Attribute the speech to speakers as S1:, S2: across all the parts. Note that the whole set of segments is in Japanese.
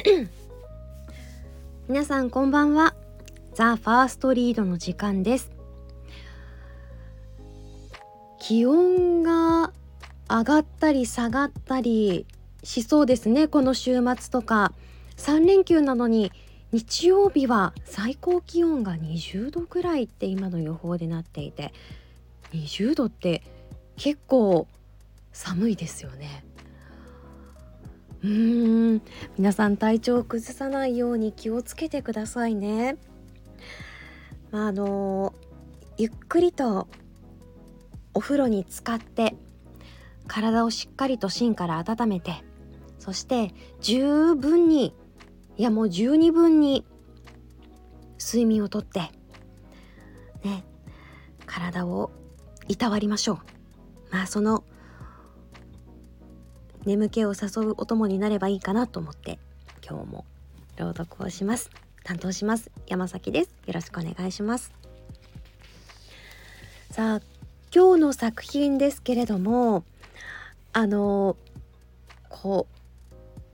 S1: 皆さんこんばんは。ザ・ファーストリードの時間です。気温が上がったり下がったりしそうですね。この週末とか。3連休なのに日曜日は最高気温が20度ぐらいって今の予報でなっていて。20度って結構寒いですよね。うーん皆さん体調を崩さないように気をつけてくださいね。まあ、あのゆっくりとお風呂に浸かって体をしっかりと芯から温めてそして十分にいやもう十二分に睡眠をとってね体をいたわりましょうまあその眠気を誘うお供になればいいかなと思って今日も朗読をします。担当します。山崎です。よろしくお願いします。さあ今日の作品ですけれどもあのこ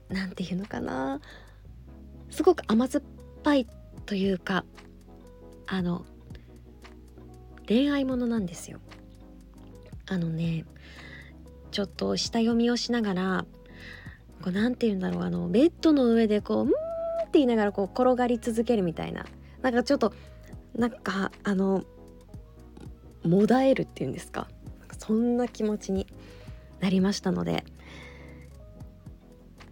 S1: うなんていうのかな。すごく甘酸っぱいというかあの恋愛ものなんですよ。あのねちょっと下読みをしながらこうなて言うんだろうあのベッドの上でこう「うん」って言いながらこう転がり続けるみたいななんかちょっとなんかあのもだえるっていうんですか？そんな気持ちになりましたので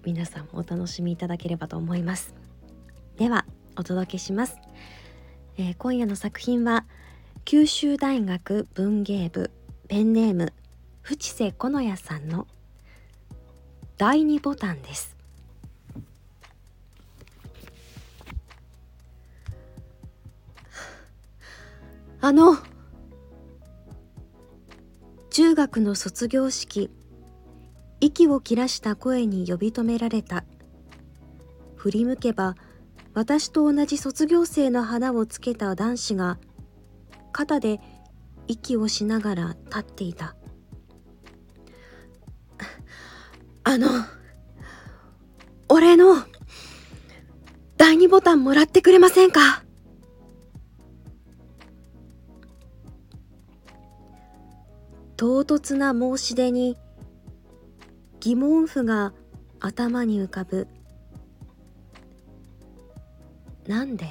S1: 皆さんお楽しみいただければと思います。ではお届けします、えー、今夜の作品は九州大学文芸部ペンネーム淵瀬このやさんの第2ボタンです。あの中学の卒業式息を切らした声に呼び止められた。振り向けば私と同じ卒業生の花をつけた男子が肩で息をしながら立っていた。あの、俺の第2ボタンもらってくれませんか？唐突な申し出に疑問符が頭に浮かぶ。なんで？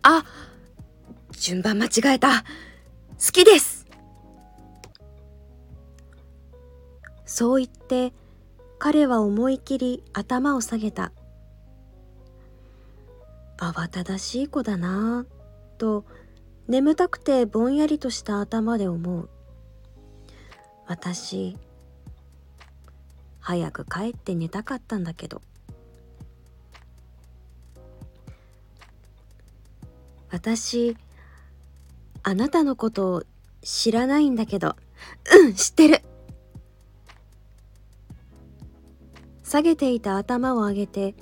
S1: あ順番間違えた。好きです。そう言って彼は思い切り頭を下げた。慌ただしい子だなぁと眠たくてぼんやりとした頭で思う。私早く帰って寝たかったんだけど。私あなたのこと知らないんだけど。うん知ってる。下げていた頭を上げて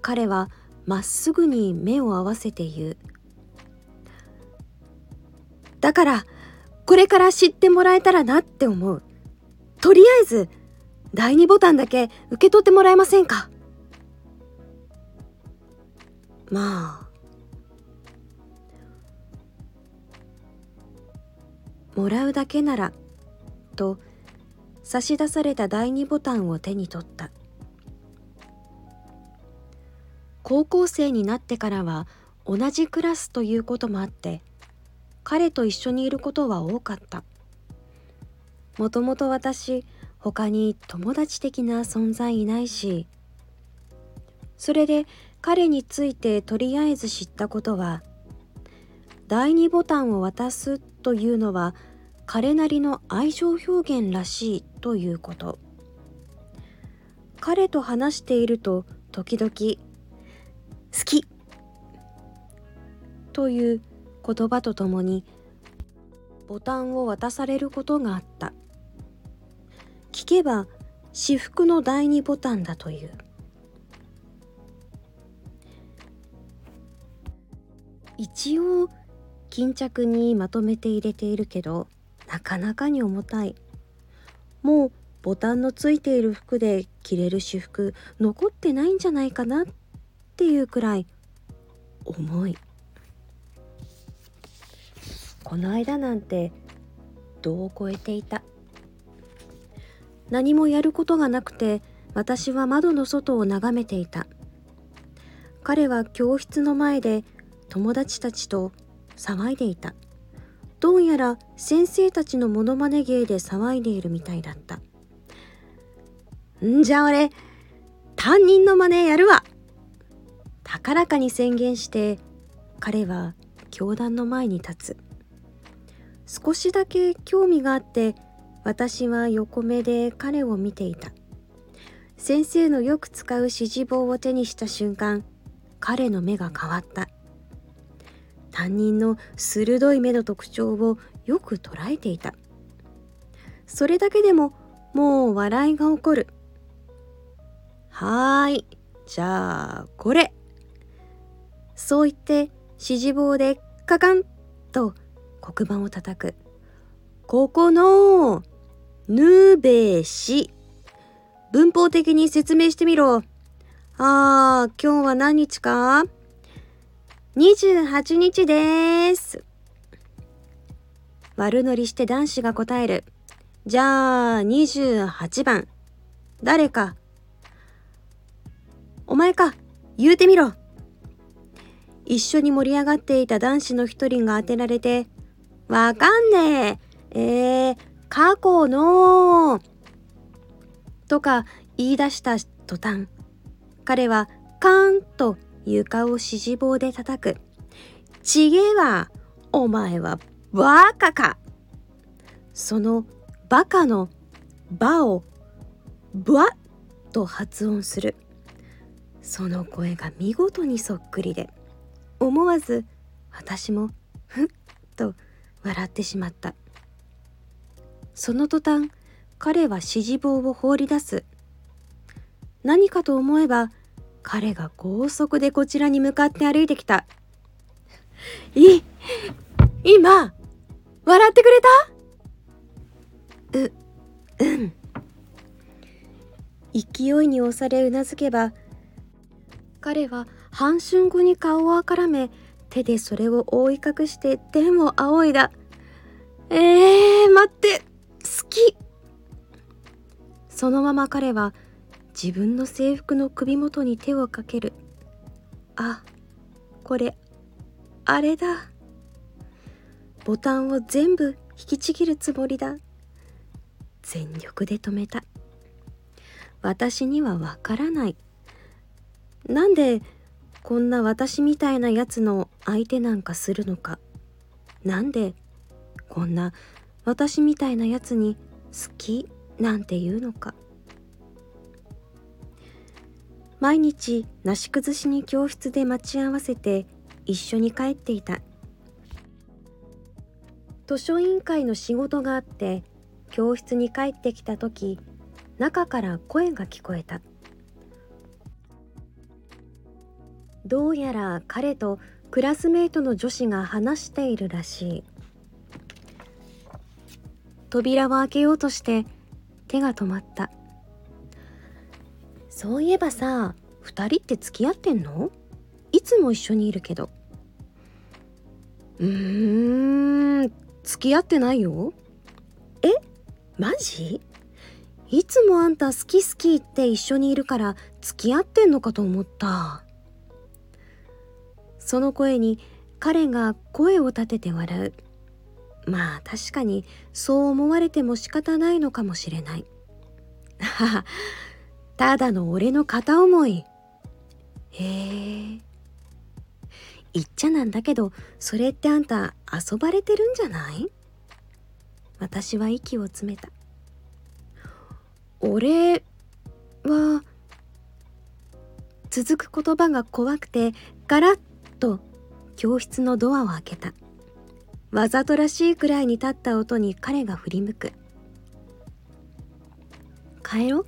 S1: 彼はまっすぐに目を合わせて言う。だからこれから知ってもらえたらなって思う。とりあえず第2ボタンだけ受け取ってもらえませんか？まあ。もらうだけならと差し出された第2ボタンを手に取った。高校生になってからは同じクラスということもあって彼と一緒にいることは多かった。もともと私他に友達的な存在いないしそれで彼についてとりあえず知ったことは第2ボタンを渡すというのは彼なりの愛情表現らしいということ。彼と話していると時々好き。という言葉とともにボタンを渡されることがあった。聞けば至福の第二ボタンだという。一応巾着にまとめて入れているけどなかなかに重たい。もうボタンのついている服で着れる私服残ってないんじゃないかなってていうくらい重い。この間なんて度を超えていた。何もやることがなくて私は窓の外を眺めていた。彼は教室の前で友達たちと騒いでいた。どうやら先生たちのモノマネ芸で騒いでいるみたいだった。んじゃあ俺担任の真似やるわ。高らかに宣言して彼は教団の前に立つ。少しだけ興味があって私は横目で彼を見ていた。先生のよく使う指示棒を手にした瞬間彼の目が変わった。担任の鋭い目の特徴をよく捉えていた。それだけでももう笑いが起こるはーいじゃあこれ。そう言って指示棒でカカンと黒板を叩く。ここのぬべし文法的に説明してみろ。あー今日は何日か？28日です。悪乗りして男子が答える。じゃあ28番。誰か。お前か。言うてみろ。一緒に盛り上がっていた男子の一人が当てられてわかんねえ。えー、過去の。とか言い出した途端彼はカーンと床を指示棒で叩く。ちげえわ。お前はバカか。そのバカのバをブワッと発音する。その声が見事にそっくりで。思わず私もふっと笑ってしまったその途端彼は指示棒を放り出す何かと思えば彼が高速でこちらに向かって歩いてきた。い、今、笑ってくれた？う、うん。勢いに押されうなずけば、彼は半春後に顔をあからめ、手でそれを覆い隠して天を仰いだ。えー、待って、好き。そのまま彼は自分の制服の首元に手をかける。あこれあれだ。ボタンを全部引きちぎるつもりだ。全力で止めた。私にはわからない。なんでこんな私みたいなやつの相手なんかするのか。なんでこんな私みたいなやつに好きなんて言うのか。毎日なし崩しに教室で待ち合わせて一緒に帰っていた。図書委員会の仕事があって教室に帰ってきた時中から声が聞こえた。どうやら彼とクラスメートの女子が話しているらしい。扉を開けようとして手が止まった。そういえばさ2人って付き合ってんの？いつも一緒にいるけど。うーん付き合ってないよ。え？マジ？いつもあんた好き好きって一緒にいるから付き合ってんのかと思った。その声に彼が声を立てて笑うまあ確かにそう思われても仕方ないのかもしれないただの俺の片思い。へえ。言っちゃなんだけど、それってあんた遊ばれてるんじゃない？私は息を詰めた。俺は、続く言葉が怖くて、ガラッと教室のドアを開けた。わざとらしいくらいに立った音に彼が振り向く。帰ろ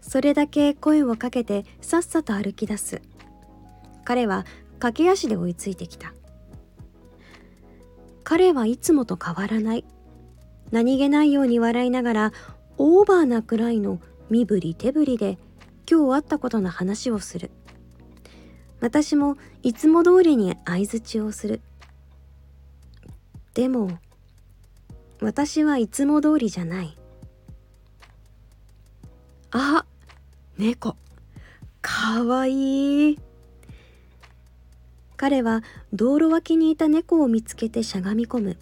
S1: それだけ声をかけてさっさと歩き出す。彼は駆け足で追いついてきた。彼はいつもと変わらない。何気ないように笑いながらオーバーなくらいの身振り手振りで今日あったことの話をする。私もいつも通りに相づちをする。でも私はいつも通りじゃない。あ猫。かわいい。彼は道路脇にいた猫を見つけてしゃがみ込む。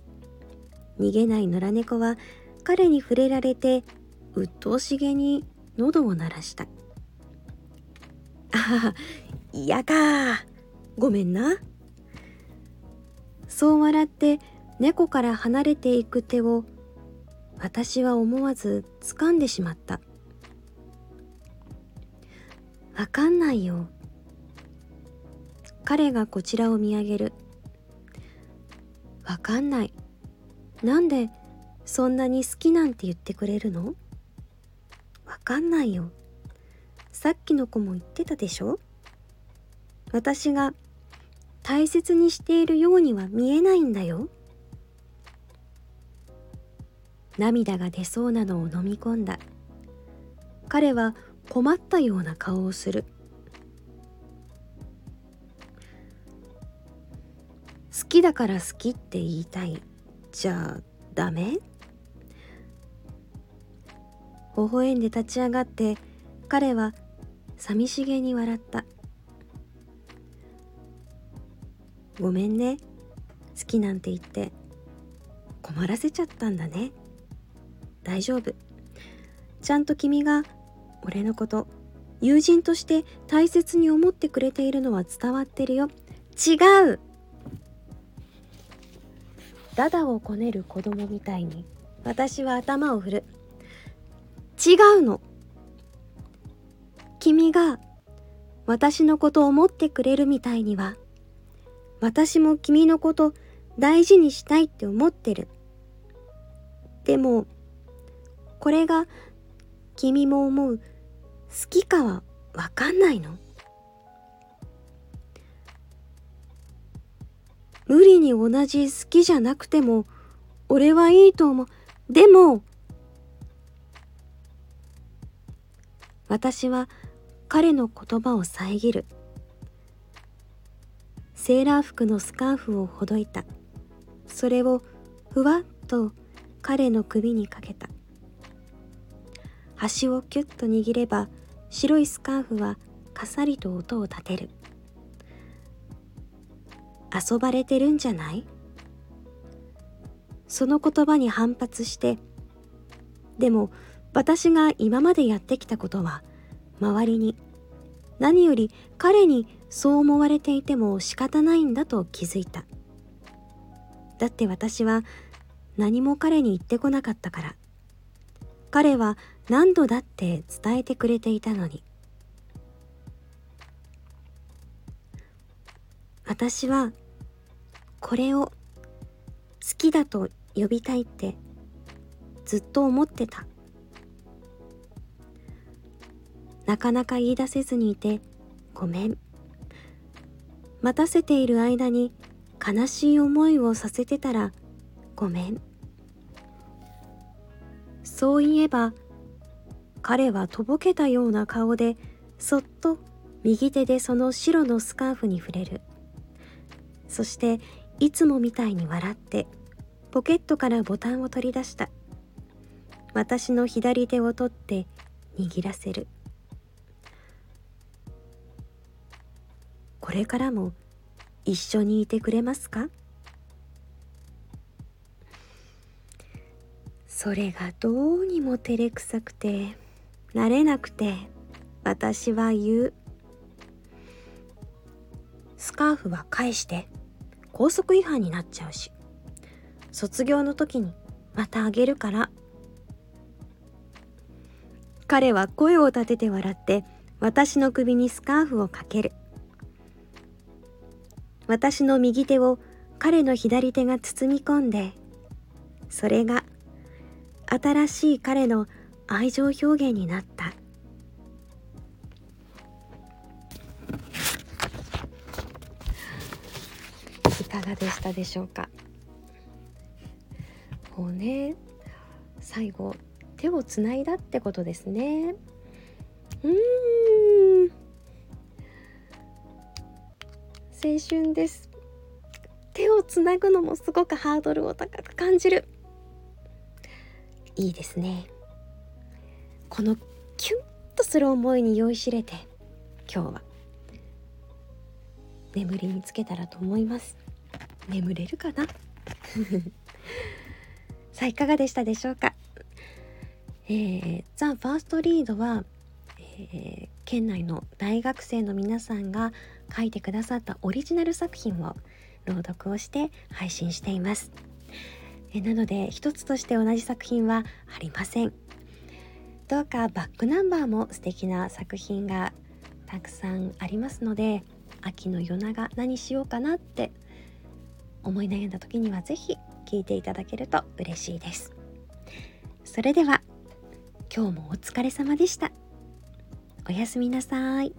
S1: 逃げない野良猫は彼に触れられて鬱陶しげに喉を鳴らした。あ嫌か。ごめんな。そう笑って猫から離れていく手を私は思わず掴んでしまった。わかんないよ。彼がこちらを見上げる。わかんない。なんでそんなに好きなんて言ってくれるの？わかんないよ。さっきの子も言ってたでしょ？私が大切にしているようには見えないんだよ。涙が出そうなのを飲み込んだ。彼は困ったような顔をする。好きだから好きって言いたい。じゃあダメ？微笑んで立ち上がって彼は寂しげに笑った。ごめんね。好きなんて言って。困らせちゃったんだね。大丈夫。ちゃんと君が俺のこと友人として大切に思ってくれているのは伝わってるよ。違う。ダダをこねる子供みたいに私は頭を振る。違うの。君が私のことを思ってくれるみたいには私も君のこと大事にしたいって思ってる。でもこれが君も思う好きかはわかんないの。無理に同じ好きじゃなくても俺はいいと思う。でも私は彼の言葉を遮る。セーラー服のスカーフをほどいた。それをふわっと彼の首にかけた。端をキュッと握れば白いスカーフはかさりと音を立てる。遊ばれてるんじゃない？その言葉に反発してでも私が今までやってきたことは周りに何より彼にそう思われていても仕方ないんだと気づいた。だって私は何も彼に言ってこなかったから。彼は何度だって伝えてくれていたのに。私はこれを好きだと呼びたいってずっと思ってた。なかなか言い出せずにいてごめん。待たせている間に悲しい思いをさせてたらごめん。そういえば彼はとぼけたような顔でそっと右手でその白のスカーフに触れる。そしていつもみたいに笑ってポケットからボタンを取り出した。私の左手を取って握らせる。これからも一緒にいてくれますか？それがどうにも照れくさくて慣れなくて私は言う。スカーフは返して校則違反になっちゃうし卒業の時にまたあげるから。彼は声を立てて笑って私の首にスカーフをかける。私の右手を彼の左手が包み込んでそれが新しい彼の愛情表現になった。いかがでしたでしょうか？もうね最後手をつないだってことですね。うん。青春です。手をつなぐのもすごくハードルを高く感じる。いいですね。このキュンとする思いに酔いしれて今日は。眠りにつけたらと思います。眠れるかな？さあいかがでしたでしょうか？えー、ザ・ファーストリードは、えー、県内の大学生の皆さんが書いてくださったオリジナル作品を朗読をして配信しています。えなので一つとして同じ作品はありません。どうかバックナンバーも素敵な作品がたくさんありますので秋の夜長何しようかなって思い悩んだ時には是非聴いていただけると嬉しいです。それでは今日もお疲れ様でした。おやすみなさい。